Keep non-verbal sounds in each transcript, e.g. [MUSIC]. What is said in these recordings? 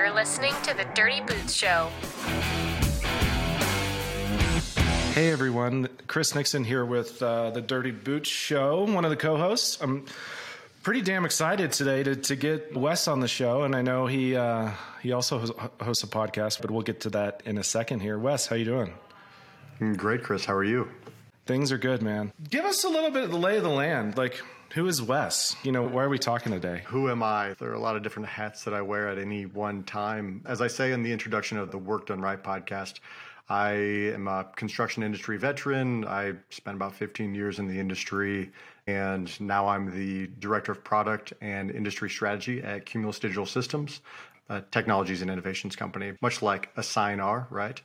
You're listening to The Dirty Boots Show. Hey everyone, Chris Nixon here with uh, the Dirty Boots Show, one of the co-hosts. I'm pretty damn excited today to, to get Wes on the show, and I know he uh, he also hosts a podcast, but we'll get to that in a second here. Wes, how you doing? Mm, great, Chris. How are you? Things are good, man. Give us a little bit of the lay of the land, like who is Wes? You know, why are we talking today? Who am I? There are a lot of different hats that I wear at any one time. As I say in the introduction of the Work Done Right podcast, I am a construction industry veteran. I spent about 15 years in the industry, and now I'm the director of product and industry strategy at Cumulus Digital Systems, a technologies and innovations company, much like Assignar, right?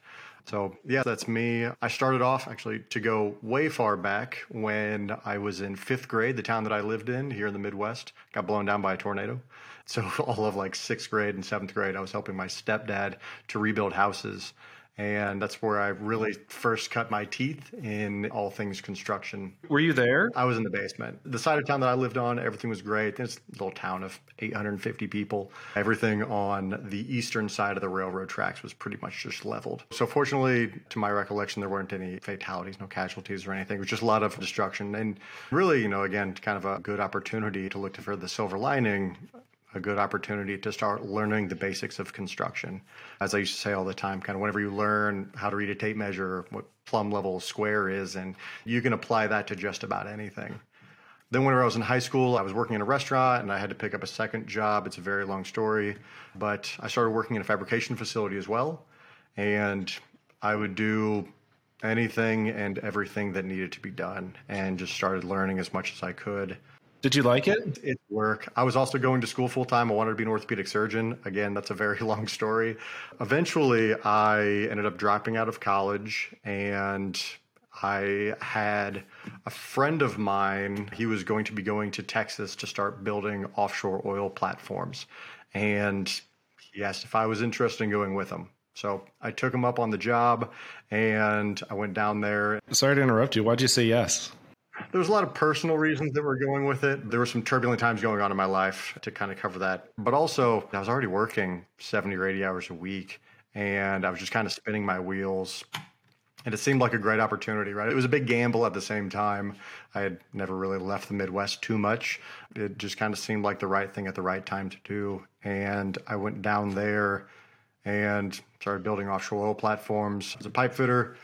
So, yeah, that's me. I started off actually to go way far back when I was in fifth grade. The town that I lived in here in the Midwest got blown down by a tornado. So, [LAUGHS] all of like sixth grade and seventh grade, I was helping my stepdad to rebuild houses and that's where I really mm-hmm. first cut my teeth in all things construction. Were you there? I was in the basement. The side of town that I lived on, everything was great. It's a little town of 850 people. Everything on the eastern side of the railroad tracks was pretty much just leveled. So, fortunately, to my recollection, there weren't any fatalities, no casualties or anything. It was just a lot of destruction. And really, you know, again, kind of a good opportunity to look for the silver lining a good opportunity to start learning the basics of construction. As I used to say all the time, kind of whenever you learn how to read a tape measure, what plumb level square is, and you can apply that to just about anything. Then, whenever I was in high school, I was working in a restaurant and I had to pick up a second job. It's a very long story, but I started working in a fabrication facility as well. And I would do anything and everything that needed to be done and just started learning as much as I could. Did you like it? It work. I was also going to school full time. I wanted to be an orthopedic surgeon. Again, that's a very [LAUGHS] long story. Eventually, I ended up dropping out of college and I had a friend of mine. He was going to be going to Texas to start building offshore oil platforms. And he asked if I was interested in going with him. So I took him up on the job and I went down there. Sorry to interrupt you. Why'd you say yes? There was a lot of personal reasons that were going with it. There were some turbulent times going on in my life to kind of cover that. But also, I was already working 70 or 80 hours a week, and I was just kind of spinning my wheels. And it seemed like a great opportunity, right? It was a big gamble at the same time. I had never really left the Midwest too much. It just kind of seemed like the right thing at the right time to do. And I went down there and started building offshore oil platforms as a pipe fitter.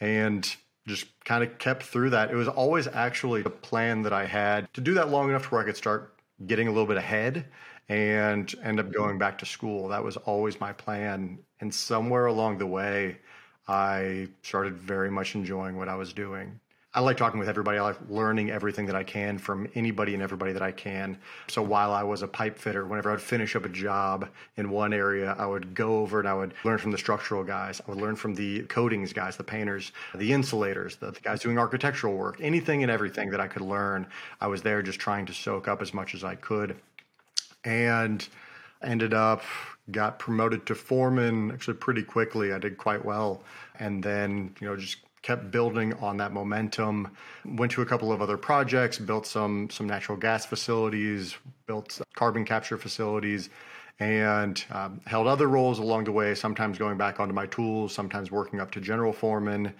And just kind of kept through that. It was always actually a plan that I had to do that long enough to where I could start getting a little bit ahead and end up going back to school. That was always my plan. And somewhere along the way, I started very much enjoying what I was doing. I like talking with everybody. I like learning everything that I can from anybody and everybody that I can. So while I was a pipe fitter, whenever I would finish up a job in one area, I would go over and I would learn from the structural guys. I would learn from the coatings guys, the painters, the insulators, the, the guys doing architectural work, anything and everything that I could learn. I was there just trying to soak up as much as I could. And ended up got promoted to foreman actually pretty quickly. I did quite well. And then, you know, just kept building on that momentum. Went to a couple of other projects, built some some natural gas facilities, built carbon capture facilities, and um, held other roles along the way. Sometimes going back onto my tools, sometimes working up to general foreman,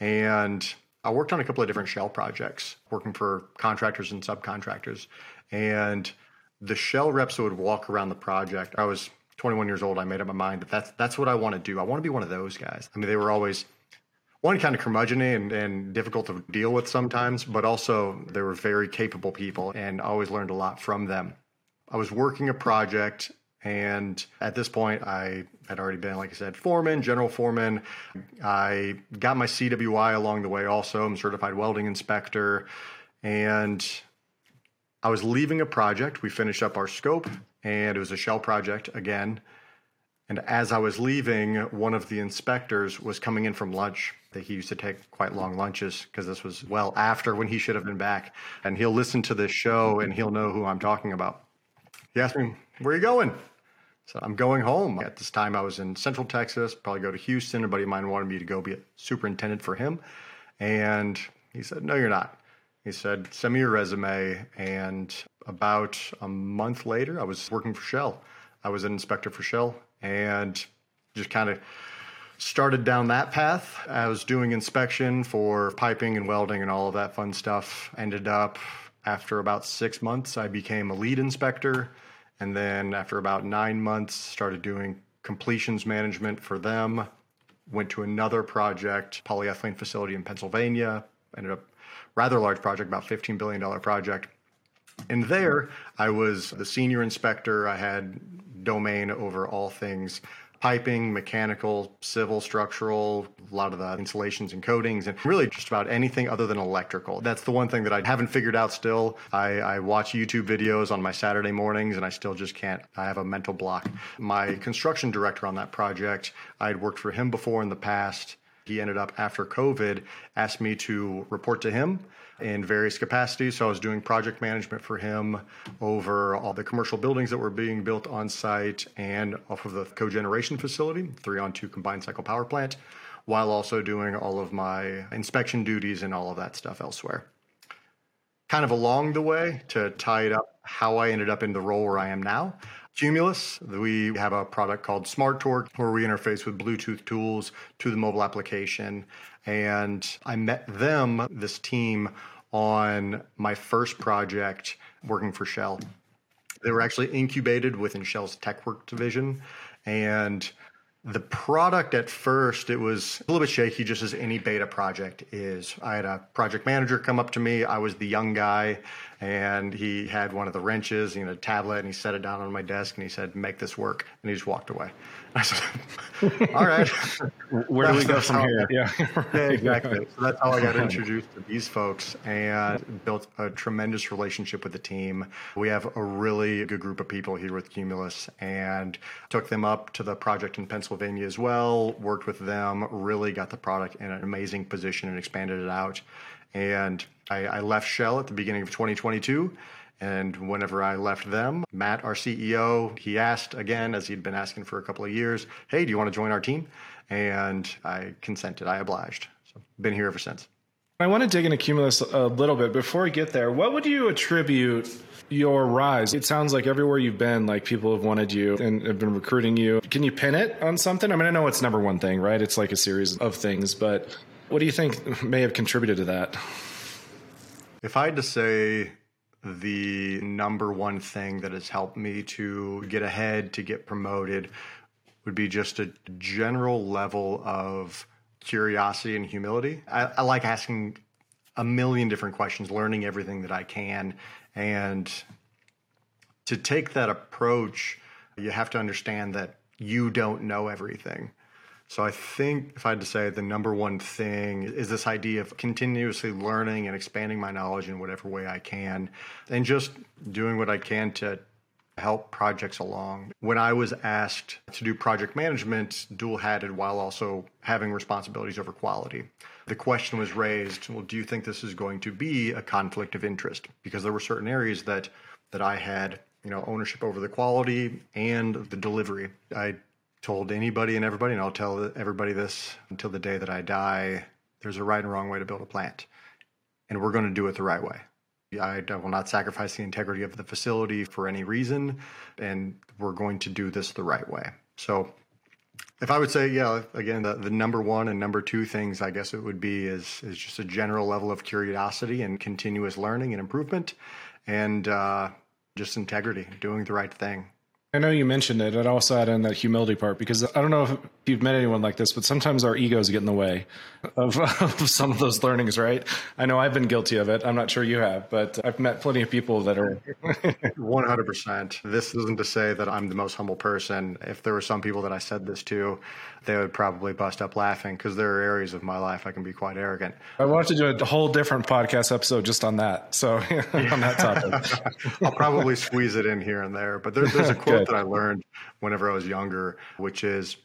and I worked on a couple of different shell projects, working for contractors and subcontractors, and the shell reps would walk around the project. I was 21 years old. I made up my mind that that's that's what I want to do. I want to be one of those guys. I mean, they were always one kind of curmudgeon and, and difficult to deal with sometimes, but also they were very capable people and always learned a lot from them. I was working a project and at this point, I had already been, like I said, foreman, general foreman. I got my CWI along the way also. I'm certified welding inspector. And I was leaving a project. We finished up our scope, and it was a shell project again. And as I was leaving, one of the inspectors was coming in from lunch. That He used to take quite long lunches because this was well after when he should have been back. And he'll listen to this show and he'll know who I'm talking about. He asked me, Where are you going? So I'm going home. At this time, I was in Central Texas, probably go to Houston. A buddy of mine wanted me to go be a superintendent for him. And he said, No, you're not. He said, Send me your resume. And about a month later, I was working for Shell I was an inspector for Shell and just kind of started down that path. I was doing inspection for piping and welding and all of that fun stuff. Ended up after about six months, I became a lead inspector. And then after about nine months, started doing completions management for them. Went to another project, polyethylene facility in Pennsylvania. Ended up rather large project, about $15 billion project. And there, I was the senior inspector. I had domain over all things piping, mechanical, civil, structural, a lot of the insulations and coatings, and really just about anything other than electrical. That's the one thing that I haven't figured out still. I, I watch YouTube videos on my Saturday mornings and I still just can't, I have a mental block. My construction director on that project, I'd worked for him before in the past. He ended up after COVID asked me to report to him in various capacities. So I was doing project management for him over all the commercial buildings that were being built on site and off of the cogeneration facility, three on two combined cycle power plant, while also doing all of my inspection duties and all of that stuff elsewhere. Kind of along the way to tie it up, how I ended up in the role where I am now. Cumulus, we have a product called Smart Torque where we interface with Bluetooth tools to the mobile application. And I met them, this team, on my first project working for Shell. They were actually incubated within Shell's TechWork division. And the product at first, it was a little bit shaky, just as any beta project is. I had a project manager come up to me. I was the young guy, and he had one of the wrenches, you know, tablet, and he set it down on my desk, and he said, "Make this work," and he just walked away. I [LAUGHS] said, "All right, [LAUGHS] where do we go from here?" Yeah, [LAUGHS] yeah, exactly. So that's how I got introduced to these folks and built a tremendous relationship with the team. We have a really good group of people here with Cumulus, and took them up to the project in Pennsylvania as well. Worked with them, really got the product in an amazing position and expanded it out. And I, I left Shell at the beginning of 2022 and whenever I left them, Matt, our CEO, he asked again, as he'd been asking for a couple of years, hey, do you want to join our team? And I consented, I obliged. So been here ever since. I want to dig into Cumulus a little bit. Before we get there, what would you attribute your rise? It sounds like everywhere you've been, like people have wanted you and have been recruiting you. Can you pin it on something? I mean, I know it's number one thing, right? It's like a series of things, but what do you think may have contributed to that? If I had to say the number one thing that has helped me to get ahead, to get promoted, would be just a general level of curiosity and humility. I, I like asking a million different questions, learning everything that I can. And to take that approach, you have to understand that you don't know everything. So I think if I had to say the number one thing is this idea of continuously learning and expanding my knowledge in whatever way I can and just doing what I can to help projects along. When I was asked to do project management, dual hatted while also having responsibilities over quality, the question was raised, well, do you think this is going to be a conflict of interest? Because there were certain areas that that I had, you know, ownership over the quality and the delivery. I told anybody and everybody, and I'll tell everybody this until the day that I die there's a right and wrong way to build a plant, and we're going to do it the right way. I, I will not sacrifice the integrity of the facility for any reason, and we're going to do this the right way. So, if I would say, yeah, again, the, the number one and number two things, I guess it would be is is just a general level of curiosity and continuous learning and improvement, and uh, just integrity, doing the right thing. I know you mentioned it. I'd also add in that humility part because I don't know if you've met anyone like this, but sometimes our egos get in the way of, [LAUGHS] of, some of those learnings, right? I know I've been guilty of it. I'm not sure you have, but I've met plenty of people that are [LAUGHS] 100%. This isn't to say that I'm the most humble person. If there were some people that I said this to, they would probably bust up laughing because there are areas of my life I can be quite arrogant. I want to do a whole different podcast episode just on that. So [LAUGHS] on that topic, I'll probably squeeze it in here and there. But there, there's a quote that I learned whenever I was younger, which is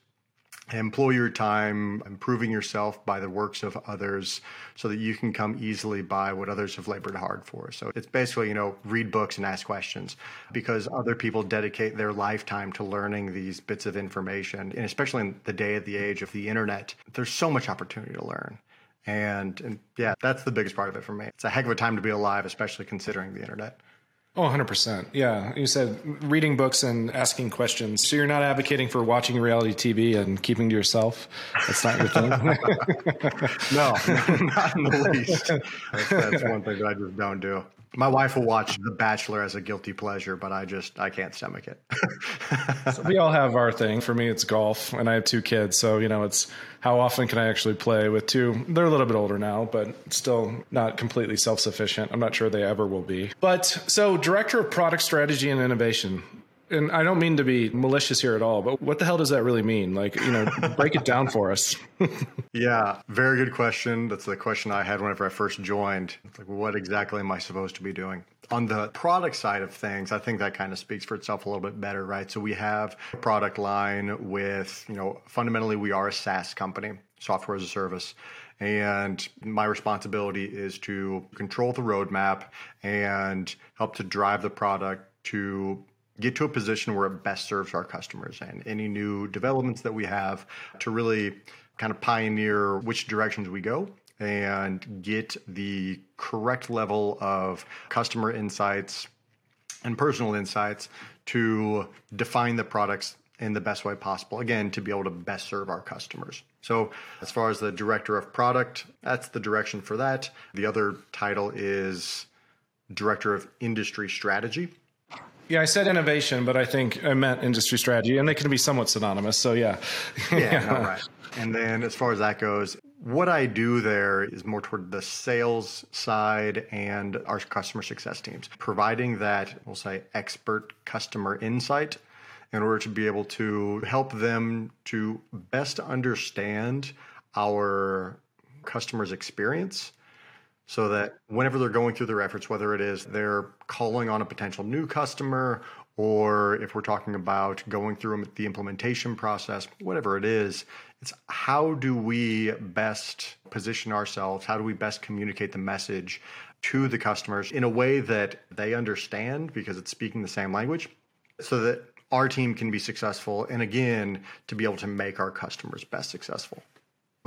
employ your time improving yourself by the works of others so that you can come easily by what others have labored hard for. So it's basically you know read books and ask questions because other people dedicate their lifetime to learning these bits of information and especially in the day of the age of the internet there's so much opportunity to learn. And, and yeah that's the biggest part of it for me. It's a heck of a time to be alive especially considering the internet Oh, 100%. Yeah. You said reading books and asking questions. So you're not advocating for watching reality TV and keeping to yourself? That's not your thing? [LAUGHS] no, [LAUGHS] not in the least. That's, that's one thing that I just don't do. My wife will watch The Bachelor as a guilty pleasure, but I just I can't stomach it. [LAUGHS] so we all have our thing. For me, it's golf, and I have two kids, so you know, it's how often can I actually play with two? They're a little bit older now, but still not completely self sufficient. I'm not sure they ever will be. But so, director of product strategy and innovation and I don't mean to be malicious here at all, but what the hell does that really mean? Like, you know, [LAUGHS] break it down for us. [LAUGHS] yeah, very good question. That's the question I had whenever I first joined. It's like, what exactly am I supposed to be doing? On the product side of things, I think that kind of speaks for itself a little bit better, right? So we have a product line with, you know, fundamentally we are a SaaS company, software as a service. And my responsibility is to control the roadmap and help to drive the product to get to a position where it best serves our customers. And any new developments that we have to really kind of pioneer which directions we go and get the correct level of customer insights and personal insights to define the products in the best way possible. Again to be able to best serve our customers. So as far as the director of product that's the direction for that. The other title is director of industry strategy yeah, I said innovation, but I think I meant industry strategy, and they can be somewhat synonymous. So yeah. yeah, [LAUGHS] no, right. And then as far as that goes, what I do there is more toward the sales side and our customer success teams, providing that, we'll say, expert customer insight in order to be able to help them to best understand our customers' experience so that whenever they're going through their efforts, whether it is they're calling on a potential new customer or if we're talking about going through the implementation process, whatever it is, it's how do we best position ourselves? How do we best communicate the message to the customers in a way that they understand because it's speaking the same language so that our team can be successful and again to be able to make our customers best successful.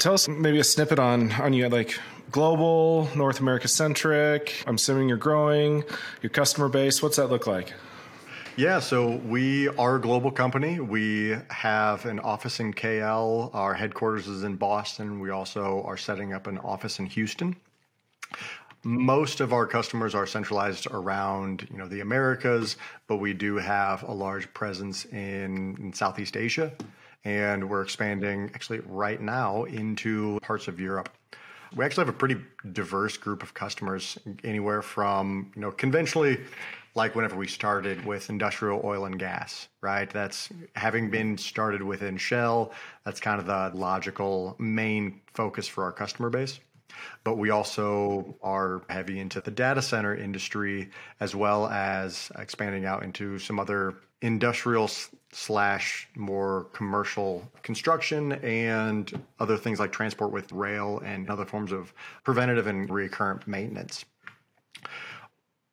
Tell us maybe a snippet on on you like global, North America centric. I'm assuming you're growing. Your customer base. What's that look like? Yeah, so we are a global company. We have an office in KL. Our headquarters is in Boston. We also are setting up an office in Houston. Most of our customers are centralized around, you know, the Americas, but we do have a large presence in, in Southeast Asia and we're expanding actually right now into parts of Europe. We actually have a pretty diverse group of customers, anywhere from, you know, conventionally, like whenever we started with industrial oil and gas, right? That's having been started within Shell, that's kind of the logical main focus for our customer base. But we also are heavy into the data center industry, as well as expanding out into some other industrial slash more commercial construction and other things like transport with rail and other forms of preventative and recurrent maintenance.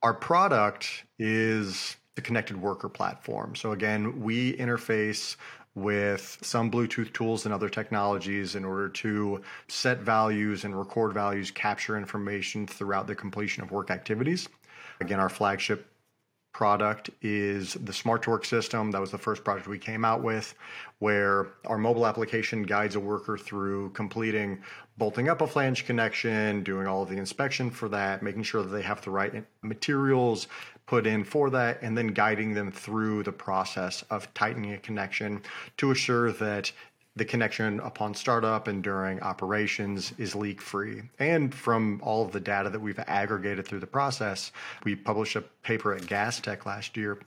Our product is the connected worker platform. So again, we interface with some Bluetooth tools and other technologies in order to set values and record values, capture information throughout the completion of work activities. Again, our flagship product is the Smart Torque system. That was the first product we came out with, where our mobile application guides a worker through completing bolting up a flange connection, doing all of the inspection for that, making sure that they have the right materials put in for that, and then guiding them through the process of tightening a connection to assure that the connection upon startup and during operations is leak free. And from all of the data that we've aggregated through the process, we published a paper at Gastech last year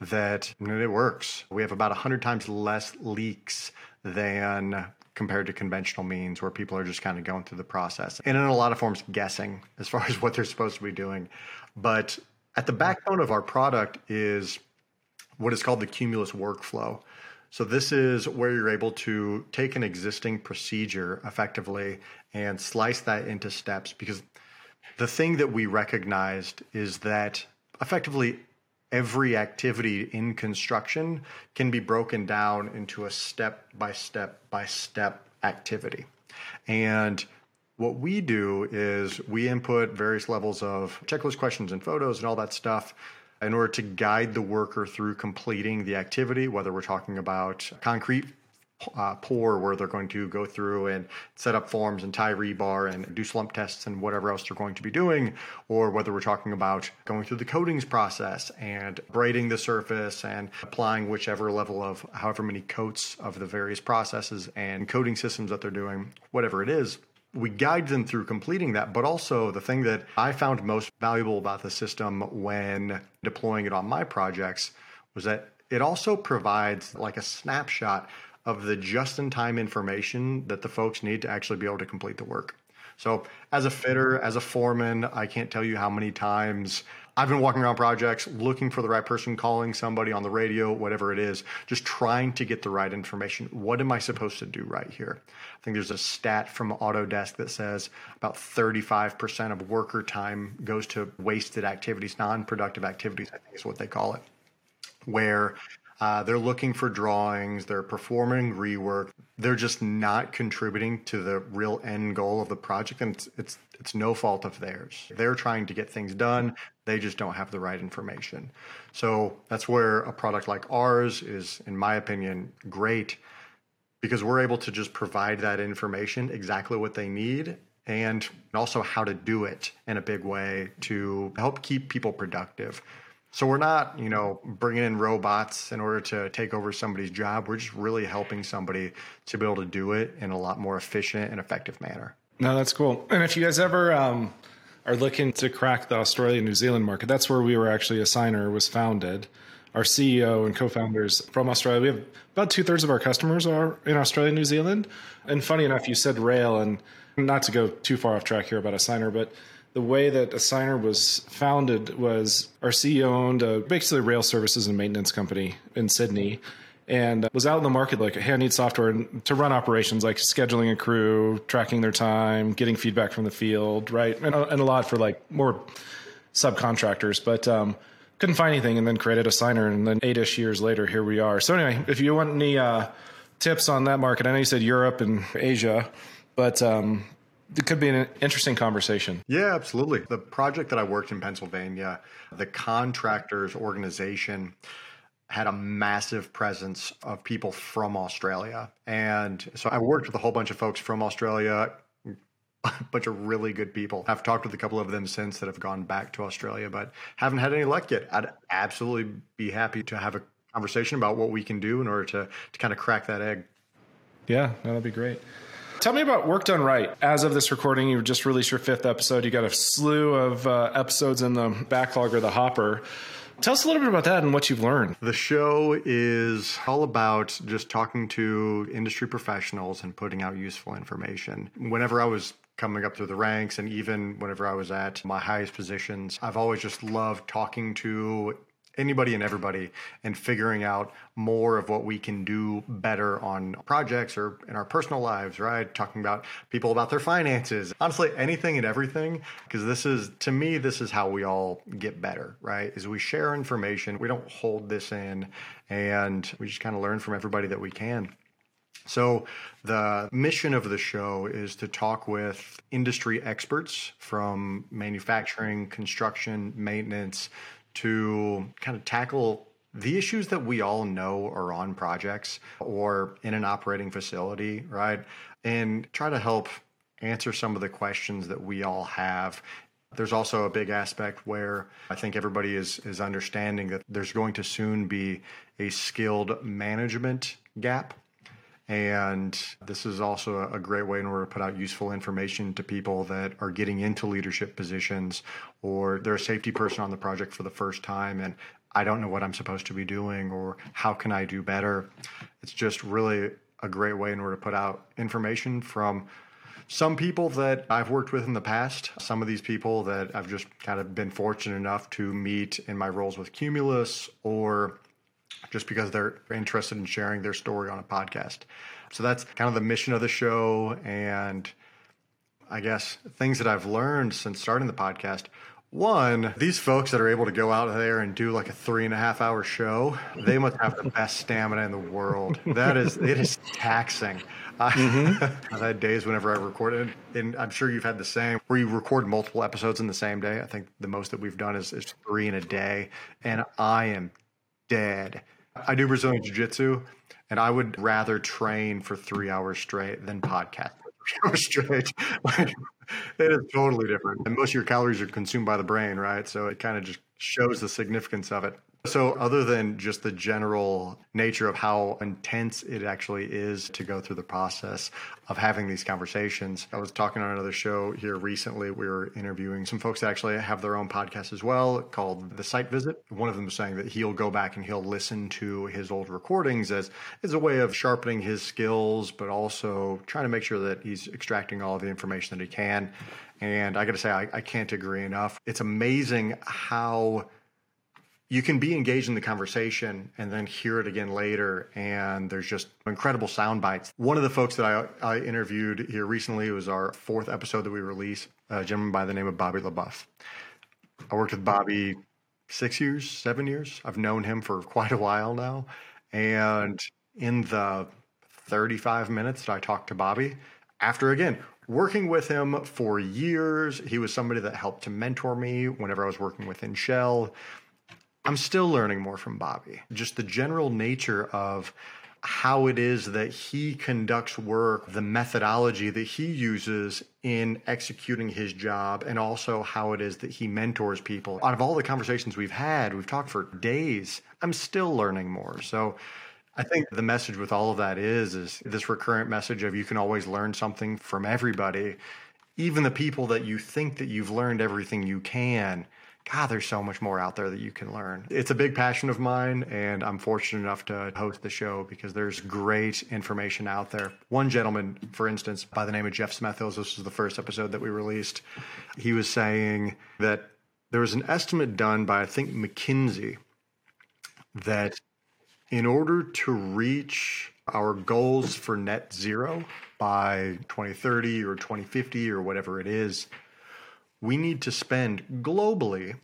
that it works. We have about 100 times less leaks than compared to conventional means where people are just kind of going through the process and in a lot of forms guessing as far as [LAUGHS] what they're supposed to be doing. But at the backbone of our product is what is called the Cumulus workflow. So this is where you're able to take an existing procedure effectively and slice that into steps because the thing that we recognized is that effectively every activity in construction can be broken down into a step by step by step activity. And what we do is we input various levels of checklist questions and photos and all that stuff in order to guide the worker through completing the activity, whether we're talking about concrete uh, pour where they're going to go through and set up forms and tie rebar and do slump tests and whatever else they're going to be doing, or whether we're talking about going through the coatings process and braiding the surface and applying whichever level of however many coats of the various processes and coating systems that they're doing, whatever it is. We guide them through completing that, but also the thing that I found most valuable about the system when deploying it on my projects was that it also provides like a snapshot of the just in time information that the folks need to actually be able to complete the work. So, as a fitter, as a foreman, I can't tell you how many times I've been walking around projects looking for the right person, calling somebody on the radio, whatever it is, just trying to get the right information. What am I supposed to do right here? I think there's a stat from Autodesk that says about 35% of worker time goes to wasted activities, non productive activities, I think is what they call it, where uh, they're looking for drawings, they're performing rework. They're just not contributing to the real end goal of the project, and it's, it's it's no fault of theirs. They're trying to get things done. They just don't have the right information. So that's where a product like ours is, in my opinion, great because we're able to just provide that information exactly what they need and also how to do it in a big way to help keep people productive. So we're not, you know, bringing in robots in order to take over somebody's job. We're just really helping somebody to be able to do it in a lot more efficient and effective manner. No, that's cool. And if you guys ever um, are looking to crack the Australia New Zealand market, that's where we were actually Assignar was founded. Our CEO and co-founders from Australia. We have about two thirds of our customers are in Australia, New Zealand. And funny enough, you said rail, and not to go too far off track here about Assignar, but the way that Assigner was founded was our CEO owned a, basically a rail services and maintenance company in Sydney and was out in the market like, hey, I need software to run operations like scheduling a crew, tracking their time, getting feedback from the field, right? And, and a lot for like more subcontractors. But um, couldn't find anything and then created Assignar. And then eight ish years later, here we are. So, anyway, if you want any uh, tips on that market, I know you said Europe and Asia, but um, it could be an interesting conversation. Yeah, absolutely. The project that I worked in Pennsylvania, the contractors organization had a massive presence of people from Australia. And so I worked with a whole bunch of folks from Australia, a bunch of really good people. I've talked with a couple of them since that have gone back to Australia, but haven't had any luck yet. I'd absolutely be happy to have a conversation about what we can do in order to, to kind of crack that egg. Yeah, that'd be great. Tell me about Work Done Right. As of this recording, you just released your fifth episode. You got a slew of uh, episodes in the backlog or the hopper. Tell us a little bit about that and what you've learned. The show is all about just talking to industry professionals and putting out useful information. Whenever I was coming up through the ranks and even whenever I was at my highest positions, I've always just loved talking to anybody and everybody and figuring out more of what we can do better on projects or in our personal lives, right? Talking about people about their finances, honestly, anything and everything. Because this is, to me, this is how we all get better, right? Is we share information, we don't hold this in, and we just kind of learn from everybody that we can. So, the mission of the show is to talk with industry experts from manufacturing, construction, maintenance, to kind of tackle the issues that we all know are on projects or in an operating facility, right? And try to help answer some of the questions that we all have. There's also a big aspect where I think everybody is is understanding that there's going to soon be a skilled management gap and this is also a great way in order to put out useful information to people that are getting into leadership positions or they're a safety person on the project for the first time and I don't know what I'm supposed to be doing or how can I do better. It's just really a great way in order to put out information from some people that I've worked with in the past, some of these people that I've just kind of been fortunate enough to meet in my roles with Cumulus or just because they're interested in sharing their story on a podcast. So that's kind of the mission of the show. And I guess things that I've learned since starting the podcast. One, these folks that are able to go out there and do like a three and a half hour show, they must have the best stamina in the world. That is, it is taxing. Mm-hmm. I've had days whenever I recorded, and I'm sure you've had the same, where you record multiple episodes in the same day. I think the most that we've done is, is three in a day, and I am dead. I do Brazilian Jiu Jitsu, and I would rather train for three hours straight than podcast for three [LAUGHS] hours straight. it is totally different. And most of your calories are consumed by the brain, right? So it kind of just shows the significance of it. So, other than just the general nature of how intense it actually is to go through the process of having these conversations, I was talking on another show here recently. We were interviewing some folks that actually have their own podcast as well called The Site Visit. One of them was saying that he'll go back and he'll listen to his old recordings as, as a way of sharpening his skills, but also trying to make sure that he's extracting all of the information that he can. And I got to say, I, I can't agree enough. It's amazing how you can be engaged in the conversation and then hear it again later and there's just incredible sound bites. One of the folks that i, I interviewed here recently was our fourth episode that we released a gentleman by the name of bobby lebuff i worked with bobby six years seven years. I've known him for quite a while now. And in the 35 minutes that i talked to bobby after again working with him for years he was somebody that helped to mentor me whenever i was working within shell I'm still learning more from Bobby. Just the general nature of how it is that he conducts work, the methodology that he uses in executing his job, and also how it is that he mentors people. Out of all the conversations we've had, we've talked for days, I'm still learning more. So I think the message with all of that is is this recurrent message of you can always learn something from everybody, even the people that you think that you've learned everything you can God, there's so much more out there that you can learn. It's a big passion of mine, and I'm fortunate enough to host the show because there's great information out there. One gentleman, for instance, by the name of Jeff Smethills, this was the first episode that we released, he was saying that there was an estimate done by, I think, McKinsey that in order to reach our goals for net zero by 2030 or 2050 or whatever it is, we need to spend globally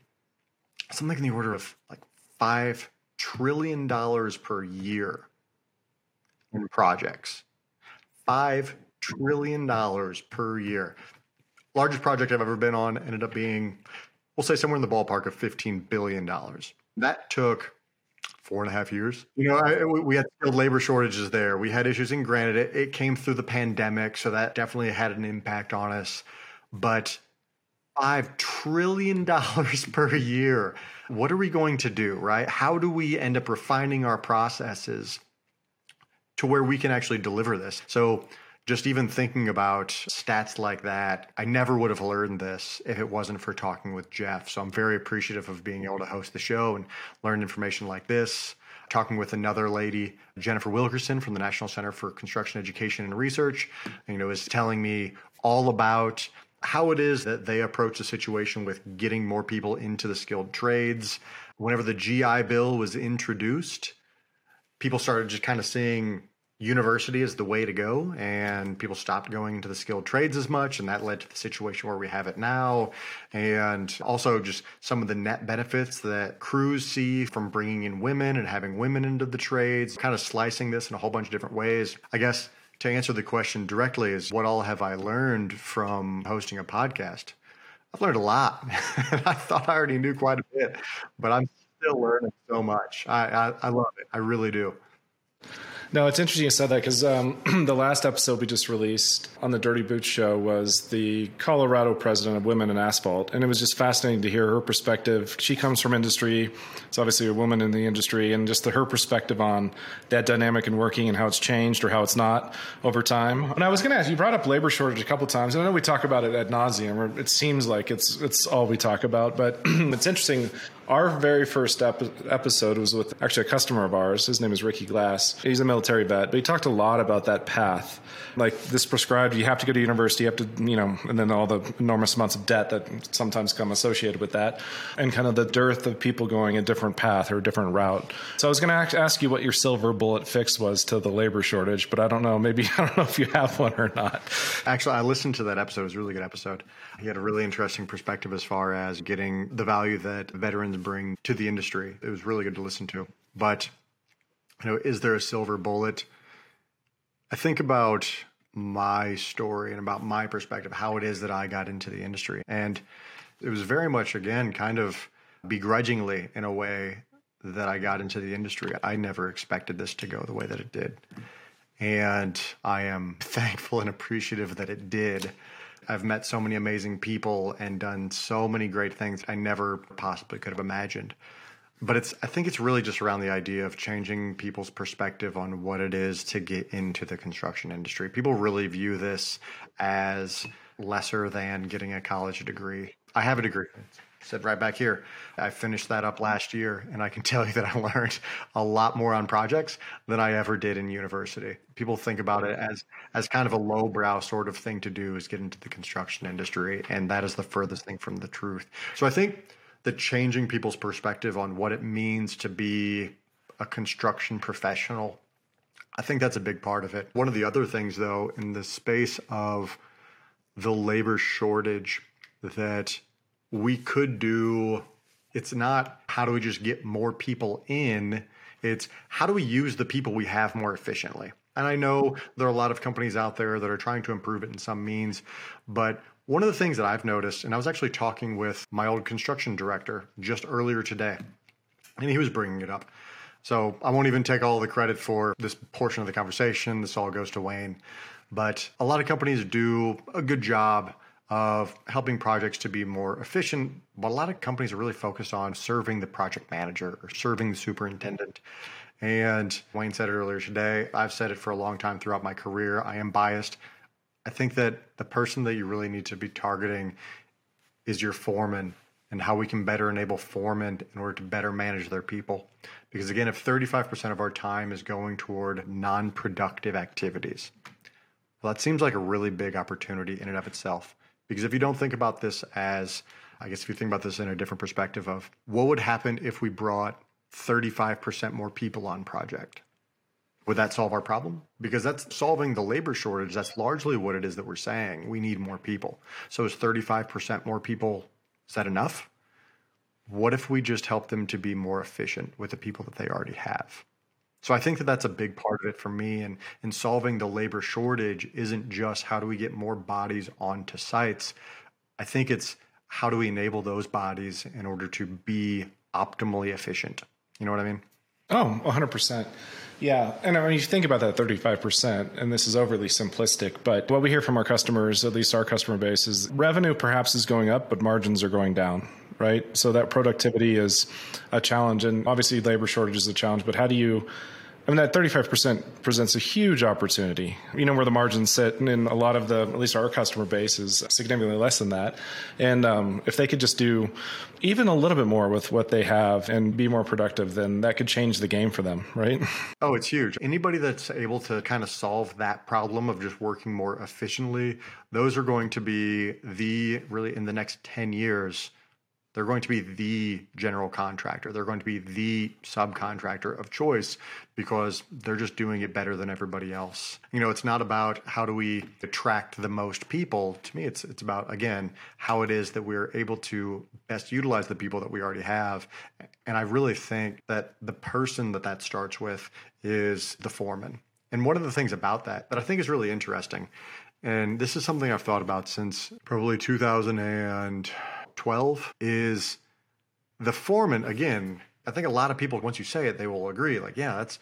something in the order of like five trillion dollars per year in projects. Five trillion dollars per year. Largest project I've ever been on ended up being, we'll say somewhere in the ballpark of $15 billion. That took four and a half years. You know, I, we had skilled labor shortages there. We had issues, and granted, it, it came through the pandemic, so that definitely had an impact on us. But five trillion dollars [LAUGHS] per year. What are we going to do, right? How do we end up refining our processes to where we can actually deliver this? So just even thinking about stats like that, I never would have learned this if it wasn't for talking with Jeff. So I'm very appreciative of being able to host the show and learn information like this. Talking with another lady, Jennifer Wilkerson from the National Center for Construction Education and Research, you know, is telling me all about how it is that they approach the situation with getting more people into the skilled trades. Whenever the GI Bill was introduced, people started just kind of seeing university as the way to go, and people stopped going into the skilled trades as much, and that led to the situation where we have it now. And also, just some of the net benefits that crews see from bringing in women and having women into the trades, kind of slicing this in a whole bunch of different ways. I guess to answer the question directly is what all have I learned from hosting a podcast? I've learned a lot. [LAUGHS] I thought I already knew quite a bit, but I'm still learning so much. I, I, I love it. I really do. No, it's interesting you said that because um, [CLEARS THROAT] the last episode we just released on the Dirty Boots show was the Colorado president of Women in Asphalt. And it was just fascinating to hear her perspective. She comes from industry, it's obviously a woman in the industry, and just the, her perspective on that dynamic and working and how it's changed or how it's not over time. And I was going to ask, you brought up labor shortage a couple times. And I know we talk about it ad nauseum, or it seems like it's, it's all we talk about, but [CLEARS THROAT] it's interesting our very first ep- episode was with actually a customer of ours. His name is Ricky Glass. He's a military vet, but he talked a lot about that path. Like this prescribed, you have to go to university, you have to, you know, and then all the enormous amounts of debt that sometimes come associated with that, and kind of the dearth of people going a different path or a different route. So I was going to ask you what your silver bullet fix was to the labor shortage, but I don't know. Maybe [LAUGHS] I don't know if you have one or not. Actually, I listened to that episode. It was a really good episode. He had a really interesting perspective as far as getting the value that veterans bring to the industry. It was really good to listen to. But you know, is there a silver bullet? I think about my story and about my perspective, how it is that I got into the industry. And it was very much, again, kind of begrudgingly in a way that I got into the industry. I never expected this to go the way that it did. And I am [LAUGHS] thankful and appreciative that it did. I've met so many amazing people and done so many great things I never possibly could have imagined but it's i think it's really just around the idea of changing people's perspective on what it is to get into the construction industry. People really view this as lesser than getting a college degree. I have a degree. Said right back here. I finished that up last year and i can [LAUGHS] tell you that i learned a lot more on projects than i ever did in university. People think about it as as kind of a lowbrow sort of thing to do is get into the construction industry and that is the furthest thing from the truth. So i think the changing people's perspective on what it means to be a construction professional. I think that's a big part of it. One of the other things, though, in the space of the labor shortage that we could do, it's not how do we just get more people in, it's how do we use the people we have more efficiently. And I know there are a lot of companies out there that are trying to improve it in some means, but one of the things that I've noticed, and I was actually talking with my old construction director just earlier today, and he was bringing it up. So I won't even take all the credit for this portion of the conversation. This all goes to Wayne. But a lot of companies do a good job of helping projects to be more efficient, but a lot of companies are really focused on serving the project manager or serving the superintendent. And Wayne said it earlier today. I've said it for a long time throughout my career. I am biased. I think that the person that you really need to be targeting is your foreman and how we can better enable foremen in order to better manage their people. Because again, if 35% of our time is going toward non productive activities, well, that seems like a really big opportunity in and of itself. Because if you don't think about this as, I guess if you think about this in a different perspective of what would happen if we brought 35% more people on project? Would that solve our problem? Because that's solving the labor shortage. That's largely what it is that we're saying. We need more people. So is 35% more people, is that enough? What if we just help them to be more efficient with the people that they already have? So I think that that's a big part of it for me. And in solving the labor shortage isn't just how do we get more bodies onto sites. I think it's how do we enable those bodies in order to be optimally efficient. You know what I mean? Oh, 100%. Yeah. And I mean, you think about that 35%, and this is overly simplistic, but what we hear from our customers, at least our customer base, is revenue perhaps is going up, but margins are going down, right? So that productivity is a challenge. And obviously, labor shortage is a challenge, but how do you I mean, that 35% presents a huge opportunity. You know, where the margins sit, and in a lot of the, at least our customer base, is significantly less than that. And um, if they could just do even a little bit more with what they have and be more productive, then that could change the game for them, right? [LAUGHS] Oh, it's huge. Anybody that's able to kind of solve that problem of just working more efficiently, those are going to be the really in the next 10 years they're going to be the general contractor. They're going to be the subcontractor of choice because they're just doing it better than everybody else. You know, it's not about how do we attract the most people. To me, it's it's about again how it is that we're able to best utilize the people that we already have. And I really think that the person that that starts with is the foreman. And one of the things about that that I think is really interesting, and this is something I've thought about since probably 2000 and 12 is the foreman. Again, I think a lot of people, once you say it, they will agree. Like, yeah, that's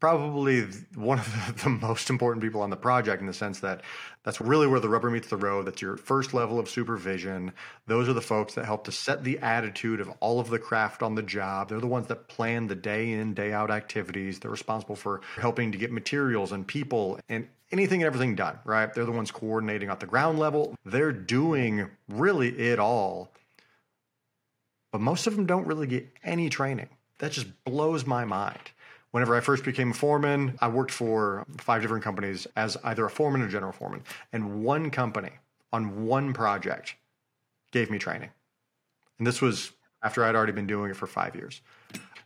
probably one of [LAUGHS] the, most important people on the project in the sense that that's really where the rubber meets the road. That's your first level of supervision. Those are the folks that help to set the attitude of all of the craft on the job. They're the ones that plan the day in, day out activities. They're responsible for helping to get materials and people and anything and everything done, right? They're the ones coordinating at the ground level. They're doing really it all. But most of them don't really get any training. That just blows my mind. Whenever I first became a foreman, I worked for five different companies as either a foreman or general foreman. And one company on one project gave me training. And this was after I'd already been doing it for five years.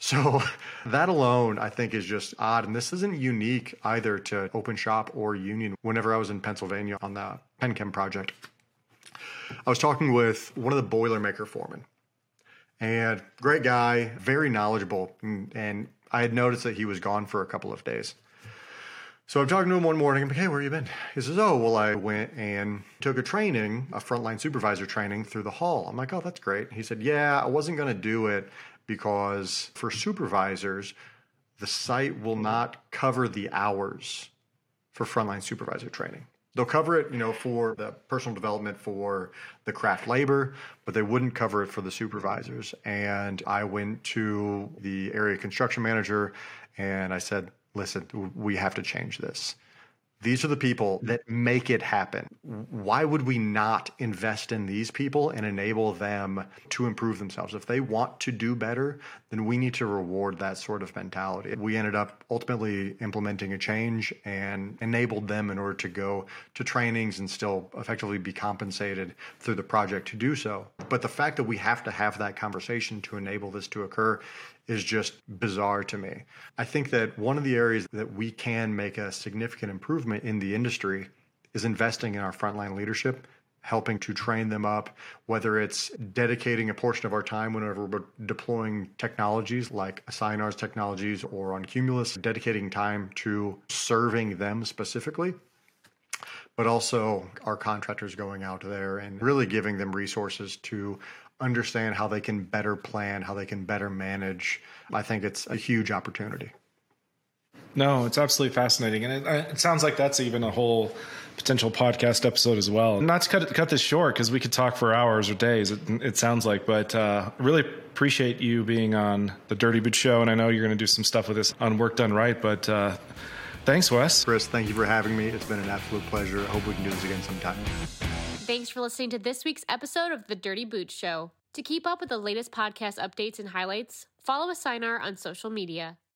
So [LAUGHS] that alone, I think, is just odd. And this isn't unique either to Open Shop or Union. Whenever I was in Pennsylvania on the PennChem project, I was talking with one of the Boilermaker foremen. And great guy, very knowledgeable. And, and I had noticed that he was gone for a couple of days. So I'm talking to him one morning. I'm like, hey, where you been? He says, oh, well, I went and took a training, a frontline supervisor training through the hall. I'm like, oh, that's great. He said, yeah, I wasn't going to do it because for supervisors, the site will not cover the hours for frontline supervisor training. They'll cover it, you know, for the personal development for the craft labor, but they wouldn't cover it for the supervisors. And I went to the area construction manager and I said, listen, we have to change this. These are the people mm-hmm. that make it happen. Why would we not invest in these people and enable them to improve themselves? If they want to do better, then we need to reward that sort of mentality. We ended up ultimately implementing a change and enabled them in order to go to trainings and still effectively be compensated through the project to do so. But the fact that we have to have that conversation to enable this to occur is just bizarre to me. I think that one of the areas that we can make a significant improvement in the industry is investing in our frontline leadership, helping to train them up, whether it's dedicating a portion of our time whenever we're deploying technologies like Assignar's technologies or on Cumulus, dedicating time to serving them specifically but also our contractors going out there and really giving them resources to understand how they can better plan, how they can better manage. I think it's a huge opportunity. No, it's absolutely fascinating, and it, it sounds like that's even a whole potential podcast episode as well. Not to cut cut this short because we could talk for hours or days. It, it sounds like, but uh, really appreciate you being on the Dirty Boot Show, and I know you're going to do some stuff with this on Work Done Right. But uh, thanks, Wes. Chris, thank you for having me. It's been an absolute pleasure. I hope we can do this again sometime. Thanks for listening to this week's episode of The Dirty Boots Show. To keep up with the latest podcast updates and highlights, follow Assignar on social media.